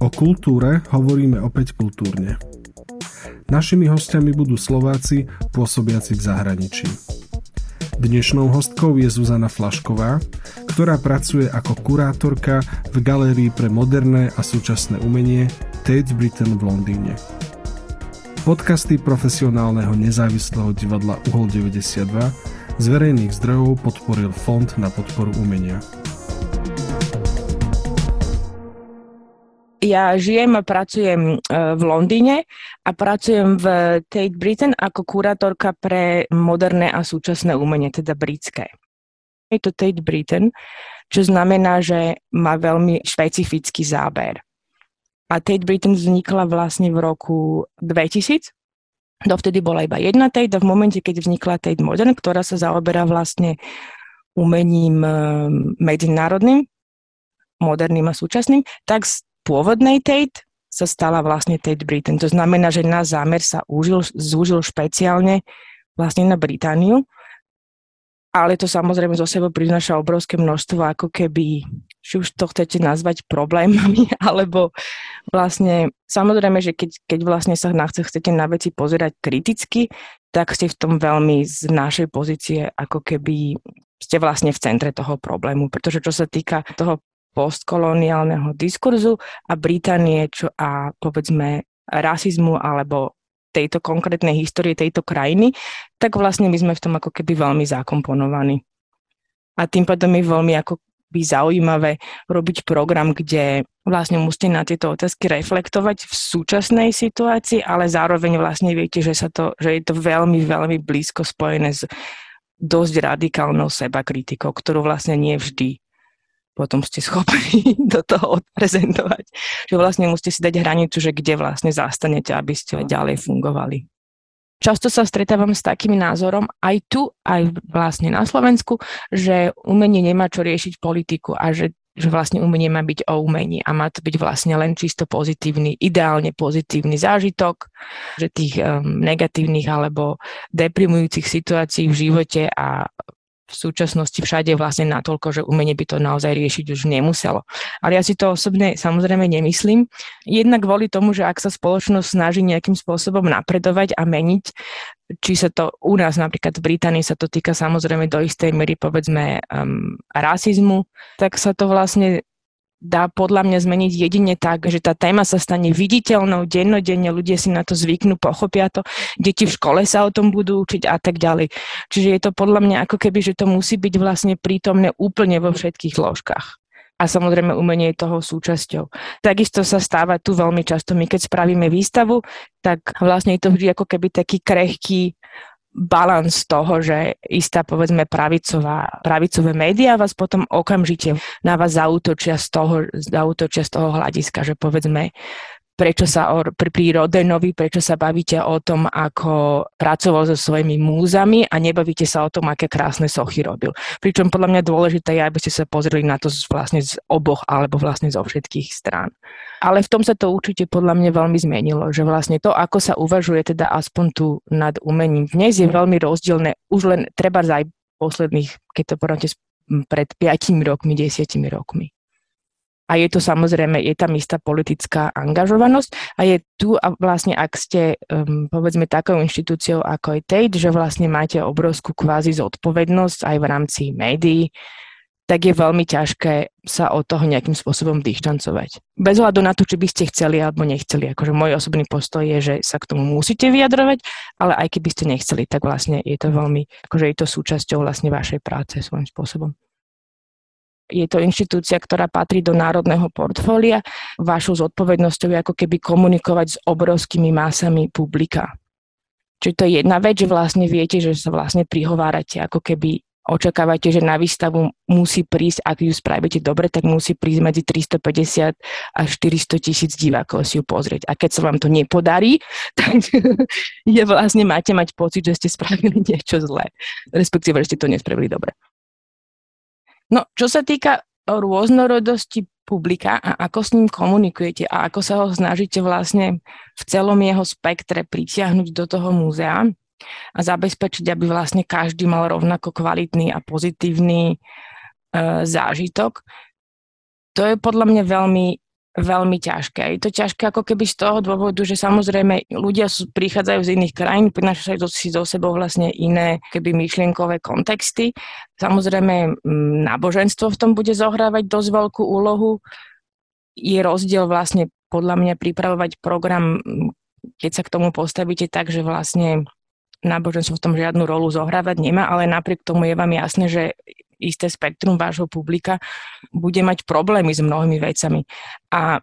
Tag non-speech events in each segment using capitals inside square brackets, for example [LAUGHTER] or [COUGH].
O kultúre hovoríme opäť kultúrne. Našimi hostiami budú Slováci pôsobiaci v zahraničí. Dnešnou hostkou je Zuzana Flašková, ktorá pracuje ako kurátorka v galérii pre moderné a súčasné umenie Tate Britain v Londýne. Podcasty profesionálneho nezávislého divadla Uhol 92 z verejných zdrojov podporil Fond na podporu umenia. Ja žijem a pracujem e, v Londýne a pracujem v Tate Britain ako kurátorka pre moderné a súčasné umenie, teda britské. Je to Tate Britain, čo znamená, že má veľmi špecifický záber. A Tate Britain vznikla vlastne v roku 2000. Dovtedy bola iba jedna Tate a v momente, keď vznikla Tate Modern, ktorá sa zaoberá vlastne umením eh, medzinárodným, moderným a súčasným, tak pôvodnej Tate sa stala vlastne Tate Britain. To znamená, že náš zámer sa užil, zúžil špeciálne vlastne na Britániu ale to samozrejme zo sebou prináša obrovské množstvo ako keby, či už to chcete nazvať problémami, [LAUGHS] alebo vlastne samozrejme, že keď, keď vlastne sa na, chcete na veci pozerať kriticky, tak ste v tom veľmi z našej pozície ako keby ste vlastne v centre toho problému, pretože čo sa týka toho postkoloniálneho diskurzu a Británie čo, a povedzme rasizmu alebo tejto konkrétnej histórie tejto krajiny, tak vlastne my sme v tom ako keby veľmi zakomponovaní. A tým pádom je veľmi ako by zaujímavé robiť program, kde vlastne musíte na tieto otázky reflektovať v súčasnej situácii, ale zároveň vlastne viete, že, sa to, že je to veľmi, veľmi blízko spojené s dosť radikálnou seba kritikou, ktorú vlastne nie vždy potom ste schopní [LAUGHS] do toho odprezentovať. Že vlastne musíte si dať hranicu, že kde vlastne zastanete, aby ste ďalej fungovali. Často sa stretávam s takým názorom aj tu, aj vlastne na Slovensku, že umenie nemá čo riešiť politiku a že, že vlastne umenie má byť o umení a má to byť vlastne len čisto pozitívny, ideálne pozitívny zážitok, že tých um, negatívnych alebo deprimujúcich situácií v živote a v súčasnosti všade vlastne natoľko, že umenie by to naozaj riešiť už nemuselo. Ale ja si to osobne samozrejme nemyslím. Jednak kvôli tomu, že ak sa spoločnosť snaží nejakým spôsobom napredovať a meniť, či sa to u nás napríklad v Británii sa to týka samozrejme do istej miery povedzme um, rasizmu, tak sa to vlastne dá podľa mňa zmeniť jedine tak, že tá téma sa stane viditeľnou dennodenne, ľudia si na to zvyknú, pochopia to, deti v škole sa o tom budú učiť a tak ďalej. Čiže je to podľa mňa ako keby, že to musí byť vlastne prítomné úplne vo všetkých ložkách a samozrejme umenie je toho súčasťou. Takisto sa stáva tu veľmi často, my keď spravíme výstavu, tak vlastne je to vždy ako keby taký krehký balans toho, že istá, povedzme, pravicová, pravicové médiá vás potom okamžite na vás zautočia z toho, zautočia z toho hľadiska, že povedzme, prečo sa o, pri, pri Rodenovi, prečo sa bavíte o tom, ako pracoval so svojimi múzami a nebavíte sa o tom, aké krásne sochy robil. Pričom podľa mňa dôležité je, aby ste sa pozreli na to vlastne z oboch alebo vlastne zo všetkých strán. Ale v tom sa to určite podľa mňa veľmi zmenilo, že vlastne to, ako sa uvažuje teda aspoň tu nad umením dnes je veľmi rozdielne, už len treba aj posledných, keď to porovnáte pred 5 rokmi, 10 rokmi a je to samozrejme, je tam istá politická angažovanosť a je tu a vlastne, ak ste um, povedzme takou inštitúciou ako je TATE, že vlastne máte obrovskú kvázi zodpovednosť aj v rámci médií, tak je veľmi ťažké sa od toho nejakým spôsobom dištancovať. Bez hľadu na to, či by ste chceli alebo nechceli. Akože môj osobný postoj je, že sa k tomu musíte vyjadrovať, ale aj keby ste nechceli, tak vlastne je to veľmi, akože je to súčasťou vlastne vašej práce svojím spôsobom je to inštitúcia, ktorá patrí do národného portfólia. Vašou zodpovednosťou je ako keby komunikovať s obrovskými masami publika. Čiže to je jedna vec, že vlastne viete, že sa vlastne prihovárate, ako keby očakávate, že na výstavu musí prísť, ak ju spravíte dobre, tak musí prísť medzi 350 až 400 tisíc divákov si ju pozrieť. A keď sa vám to nepodarí, [LAUGHS] tak je vlastne, máte mať pocit, že ste spravili [LAUGHS] niečo zlé. Respektíve, že ste to nespravili dobre. No, čo sa týka rôznorodosti publika a ako s ním komunikujete a ako sa ho snažíte vlastne v celom jeho spektre pritiahnuť do toho múzea a zabezpečiť, aby vlastne každý mal rovnako kvalitný a pozitívny e, zážitok, To je podľa mňa veľmi veľmi ťažké. Je to ťažké ako keby z toho dôvodu, že samozrejme ľudia sú, prichádzajú z iných krajín, prinášajú si zo sebou vlastne iné keby myšlienkové kontexty. Samozrejme náboženstvo v tom bude zohrávať dosť veľkú úlohu. Je rozdiel vlastne podľa mňa pripravovať program, keď sa k tomu postavíte tak, že vlastne náboženstvo v tom žiadnu rolu zohrávať nemá, ale napriek tomu je vám jasné, že isté spektrum vášho publika bude mať problémy s mnohými vecami. A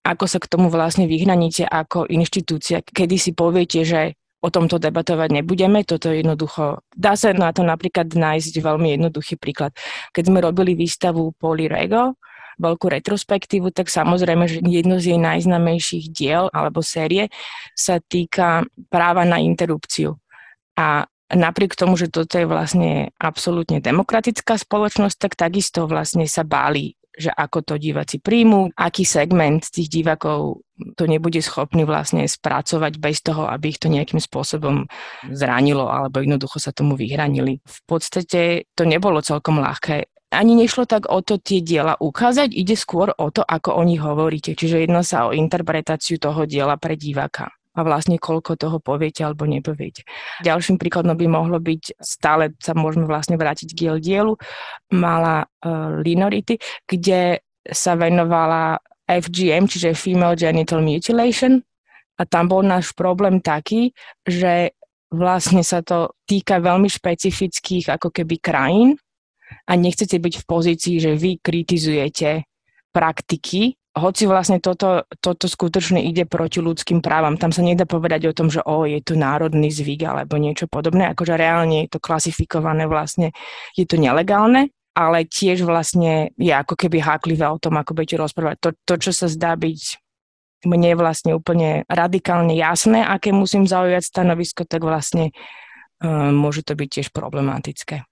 ako sa k tomu vlastne vyhraníte ako inštitúcia, kedy si poviete, že o tomto debatovať nebudeme, toto je jednoducho, dá sa na to napríklad nájsť veľmi jednoduchý príklad. Keď sme robili výstavu Poli Rego, veľkú retrospektívu, tak samozrejme, že jedno z jej najznamejších diel alebo série sa týka práva na interrupciu. A napriek tomu, že toto je vlastne absolútne demokratická spoločnosť, tak takisto vlastne sa báli že ako to diváci príjmu, aký segment tých divákov to nebude schopný vlastne spracovať bez toho, aby ich to nejakým spôsobom zranilo alebo jednoducho sa tomu vyhranili. V podstate to nebolo celkom ľahké. Ani nešlo tak o to tie diela ukázať, ide skôr o to, ako o nich hovoríte. Čiže jedná sa o interpretáciu toho diela pre diváka a vlastne koľko toho poviete alebo nepoviete. Ďalším príkladom by mohlo byť, stále sa môžeme vlastne vrátiť k dielu, mala uh, Linority, kde sa venovala FGM, čiže Female Genital Mutilation a tam bol náš problém taký, že vlastne sa to týka veľmi špecifických ako keby krajín a nechcete byť v pozícii, že vy kritizujete praktiky hoci vlastne toto, toto skutočne ide proti ľudským právam. Tam sa nedá povedať o tom, že o, je to národný zvyk alebo niečo podobné, akože reálne je to klasifikované vlastne, je to nelegálne, ale tiež vlastne je ako keby háklivé o tom, ako budete rozprávať. To, to, čo sa zdá byť mne vlastne úplne radikálne jasné, aké musím zaujať stanovisko, tak vlastne um, môže to byť tiež problematické.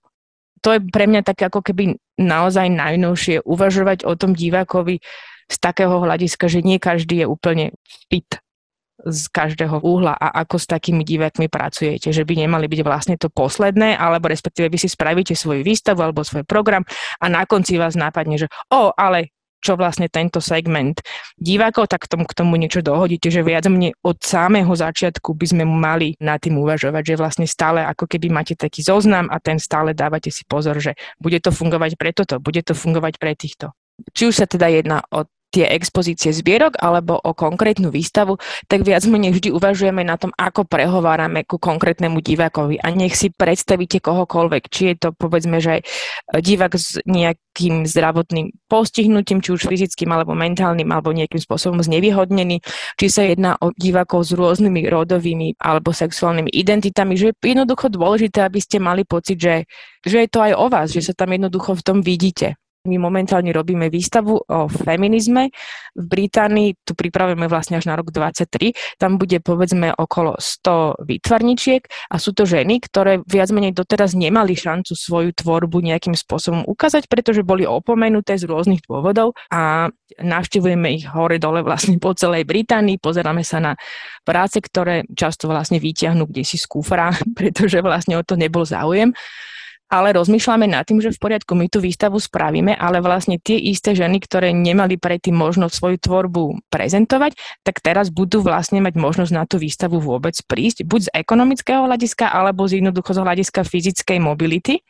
To je pre mňa také ako keby naozaj najnovšie uvažovať o tom divákovi, z takého hľadiska, že nie každý je úplne fit z každého úhla a ako s takými divákmi pracujete, že by nemali byť vlastne to posledné, alebo respektíve vy si spravíte svoju výstavu alebo svoj program a na konci vás nápadne, že o, ale čo vlastne tento segment divákov, tak tomu, k tomu niečo dohodíte, že viac mne od samého začiatku by sme mali na tým uvažovať, že vlastne stále ako keby máte taký zoznam a ten stále dávate si pozor, že bude to fungovať pre toto, bude to fungovať pre týchto. Či už sa teda jedná o tie expozície zbierok alebo o konkrétnu výstavu, tak viac menej vždy uvažujeme na tom, ako prehovárame ku konkrétnemu divákovi a nech si predstavíte kohokoľvek, či je to povedzme, že divák s nejakým zdravotným postihnutím, či už fyzickým alebo mentálnym alebo nejakým spôsobom znevýhodnený, či sa jedná o divákov s rôznymi rodovými alebo sexuálnymi identitami, že je jednoducho dôležité, aby ste mali pocit, že, že je to aj o vás, že sa tam jednoducho v tom vidíte. My momentálne robíme výstavu o feminizme. V Británii tu pripravujeme vlastne až na rok 2023. Tam bude povedzme okolo 100 výtvarničiek a sú to ženy, ktoré viac menej doteraz nemali šancu svoju tvorbu nejakým spôsobom ukázať, pretože boli opomenuté z rôznych dôvodov a navštevujeme ich hore dole vlastne po celej Británii, pozeráme sa na práce, ktoré často vlastne vyťahnú kde si z kufra, [LAUGHS] pretože vlastne o to nebol záujem ale rozmýšľame nad tým, že v poriadku, my tú výstavu spravíme, ale vlastne tie isté ženy, ktoré nemali predtým možnosť svoju tvorbu prezentovať, tak teraz budú vlastne mať možnosť na tú výstavu vôbec prísť, buď z ekonomického hľadiska, alebo z jednoducho z hľadiska fyzickej mobility.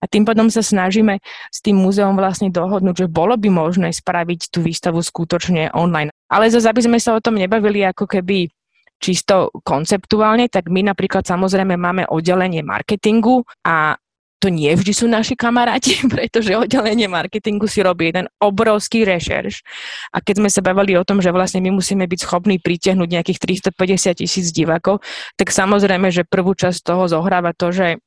A tým pádom sa snažíme s tým múzeom vlastne dohodnúť, že bolo by možné spraviť tú výstavu skutočne online. Ale zase, aby sme sa o tom nebavili ako keby čisto konceptuálne, tak my napríklad samozrejme máme oddelenie marketingu a to nie vždy sú naši kamaráti, [LAUGHS] pretože oddelenie marketingu si robí jeden obrovský rešerš. A keď sme sa bavili o tom, že vlastne my musíme byť schopní pritiahnuť nejakých 350 tisíc divákov, tak samozrejme, že prvú časť toho zohráva to, že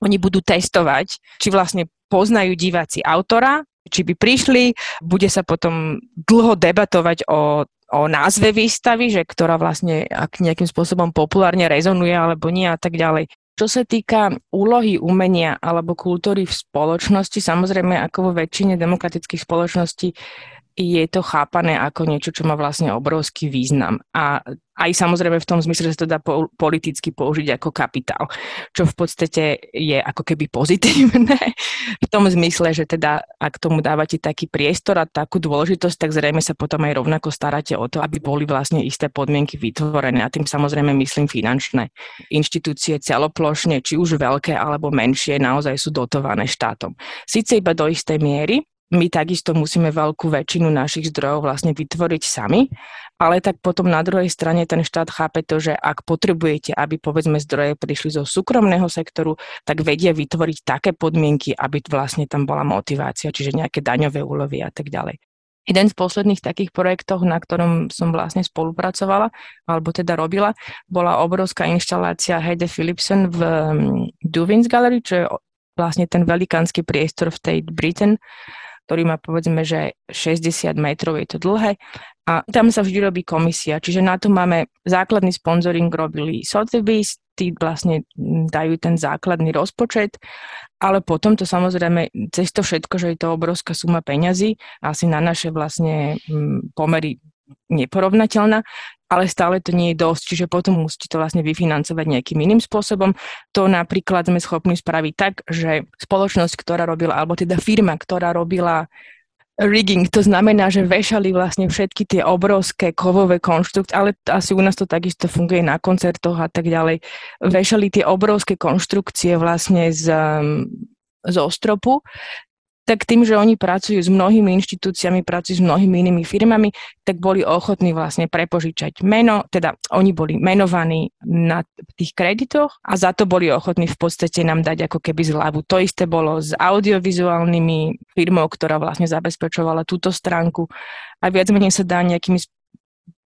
oni budú testovať, či vlastne poznajú diváci autora, či by prišli, bude sa potom dlho debatovať o o názve výstavy, že ktorá vlastne ak nejakým spôsobom populárne rezonuje alebo nie a tak ďalej. Čo sa týka úlohy umenia alebo kultúry v spoločnosti, samozrejme ako vo väčšine demokratických spoločností je to chápané ako niečo, čo má vlastne obrovský význam. A aj samozrejme v tom zmysle, že sa to dá po, politicky použiť ako kapitál, čo v podstate je ako keby pozitívne v tom zmysle, že teda ak tomu dávate taký priestor a takú dôležitosť, tak zrejme sa potom aj rovnako staráte o to, aby boli vlastne isté podmienky vytvorené. A tým samozrejme myslím finančné inštitúcie celoplošne, či už veľké alebo menšie, naozaj sú dotované štátom. Sice iba do istej miery, my takisto musíme veľkú väčšinu našich zdrojov vlastne vytvoriť sami, ale tak potom na druhej strane ten štát chápe to, že ak potrebujete, aby povedzme zdroje prišli zo súkromného sektoru, tak vedia vytvoriť také podmienky, aby vlastne tam bola motivácia, čiže nejaké daňové úlovy a tak ďalej. Jeden z posledných takých projektov, na ktorom som vlastne spolupracovala, alebo teda robila, bola obrovská inštalácia Heide Philipson v mm, Duvins Gallery, čo je vlastne ten velikánsky priestor v Tate Britain, ktorý má povedzme, že 60 metrov je to dlhé a tam sa vždy robí komisia, čiže na to máme základný sponzoring robili Sotheby's, tí vlastne dajú ten základný rozpočet, ale potom to samozrejme, cez to všetko, že je to obrovská suma peňazí, asi na naše vlastne pomery neporovnateľná, ale stále to nie je dosť, čiže potom musíte to vlastne vyfinancovať nejakým iným spôsobom. To napríklad sme schopní spraviť tak, že spoločnosť, ktorá robila, alebo teda firma, ktorá robila rigging, to znamená, že vešali vlastne všetky tie obrovské kovové konštrukcie, ale asi u nás to takisto funguje na koncertoch a tak ďalej, vešali tie obrovské konštrukcie vlastne z, z ostropu, tak tým, že oni pracujú s mnohými inštitúciami, pracujú s mnohými inými firmami, tak boli ochotní vlastne prepožičať meno, teda oni boli menovaní na tých kreditoch a za to boli ochotní v podstate nám dať ako keby zľavu. To isté bolo s audiovizuálnymi firmou, ktorá vlastne zabezpečovala túto stránku a viac menej sa dá nejakými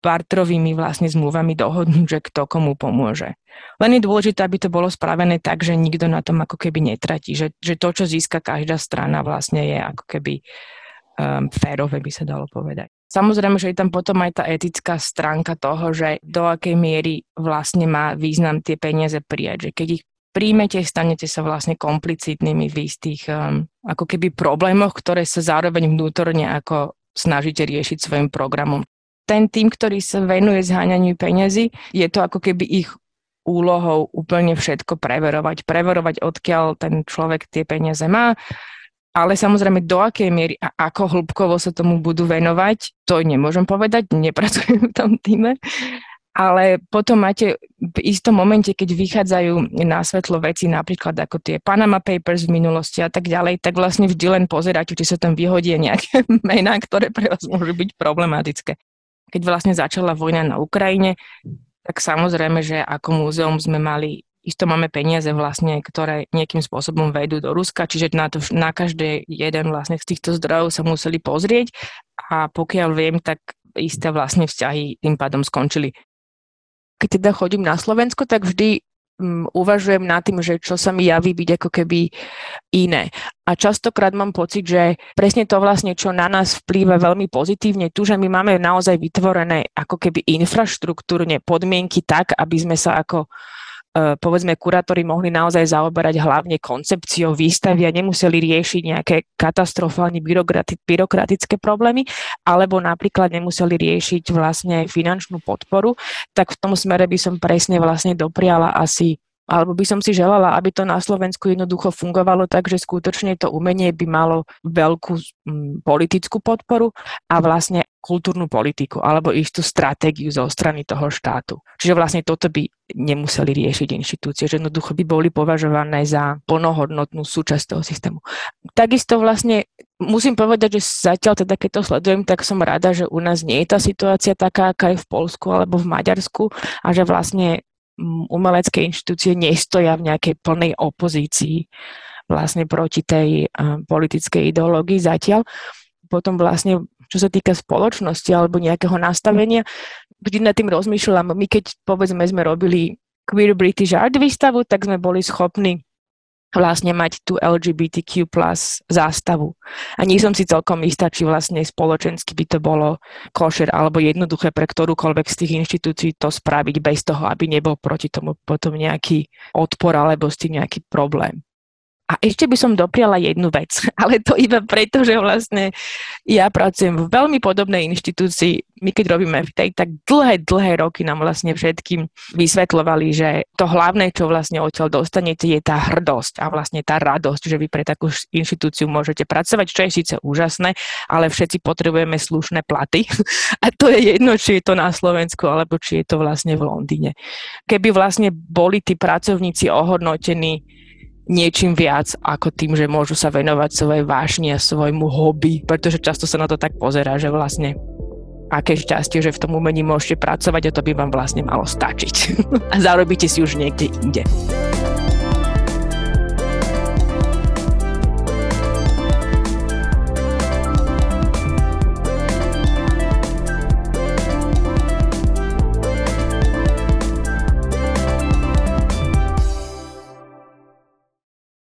partrovými vlastne zmluvami dohodnúť, že kto komu pomôže. Len je dôležité, aby to bolo spravené tak, že nikto na tom ako keby netratí, že, že to, čo získa každá strana vlastne je ako keby um, férové, by sa dalo povedať. Samozrejme, že je tam potom aj tá etická stránka toho, že do akej miery vlastne má význam tie peniaze prijať, že keď ich príjmete, stanete sa vlastne komplicitnými v istých um, ako keby problémoch, ktoré sa zároveň vnútorne ako snažíte riešiť svojim programom ten tým, ktorý sa venuje zháňaniu peňazí, je to ako keby ich úlohou úplne všetko preverovať. Preverovať, odkiaľ ten človek tie peniaze má, ale samozrejme do akej miery a ako hĺbkovo sa tomu budú venovať, to nemôžem povedať, nepracujem v tom týme. Ale potom máte v istom momente, keď vychádzajú na svetlo veci, napríklad ako tie Panama Papers v minulosti a tak ďalej, tak vlastne vždy len pozeráte, či sa tam vyhodie nejaké [LAUGHS] mená, ktoré pre vás môžu byť problematické keď vlastne začala vojna na Ukrajine, tak samozrejme, že ako múzeum sme mali isto máme peniaze vlastne, ktoré nejakým spôsobom vedú do Ruska, čiže na, to, na každý jeden vlastne z týchto zdrojov sa museli pozrieť a pokiaľ viem, tak isté vlastne vzťahy tým pádom skončili. Keď teda chodím na Slovensko, tak vždy uvažujem nad tým, že čo sa mi javí byť ako keby iné. A častokrát mám pocit, že presne to vlastne, čo na nás vplýva veľmi pozitívne, tu, že my máme naozaj vytvorené ako keby infraštruktúrne podmienky tak, aby sme sa ako povedzme, kurátori mohli naozaj zaoberať hlavne koncepciou výstavy a nemuseli riešiť nejaké katastrofálne byrokratické problémy, alebo napríklad nemuseli riešiť vlastne finančnú podporu, tak v tom smere by som presne vlastne dopriala asi alebo by som si želala, aby to na Slovensku jednoducho fungovalo tak, že skutočne to umenie by malo veľkú m, politickú podporu a vlastne kultúrnu politiku alebo istú stratégiu zo strany toho štátu. Čiže vlastne toto by nemuseli riešiť inštitúcie, že jednoducho by boli považované za plnohodnotnú súčasť toho systému. Takisto vlastne musím povedať, že zatiaľ teda keď to sledujem, tak som rada, že u nás nie je tá situácia taká, aká je v Polsku alebo v Maďarsku a že vlastne umelecké inštitúcie nestoja v nejakej plnej opozícii vlastne proti tej politickej ideológii zatiaľ. Potom vlastne, čo sa týka spoločnosti alebo nejakého nastavenia, vždy nad tým rozmýšľam. My keď povedzme sme robili Queer British Art výstavu, tak sme boli schopní vlastne mať tú LGBTQ plus zástavu. A nie som si celkom istá, či vlastne spoločensky by to bolo košer alebo jednoduché pre ktorúkoľvek z tých inštitúcií to spraviť bez toho, aby nebol proti tomu potom nejaký odpor alebo s tým nejaký problém. A ešte by som dopriala jednu vec, [LAUGHS] ale to iba preto, že vlastne ja pracujem v veľmi podobnej inštitúcii. My keď robíme v tej, tak dlhé, dlhé roky nám vlastne všetkým vysvetľovali, že to hlavné, čo vlastne odtiaľ dostanete, je tá hrdosť a vlastne tá radosť, že vy pre takú inštitúciu môžete pracovať, čo je síce úžasné, ale všetci potrebujeme slušné platy. [LAUGHS] A to je jedno, či je to na Slovensku, alebo či je to vlastne v Londýne. Keby vlastne boli tí pracovníci ohodnotení niečím viac ako tým, že môžu sa venovať svojej vášni a svojmu hobby, pretože často sa na to tak pozerá, že vlastne aké šťastie, že v tom umení môžete pracovať a to by vám vlastne malo stačiť. [LAUGHS] a zarobíte si už niekde inde.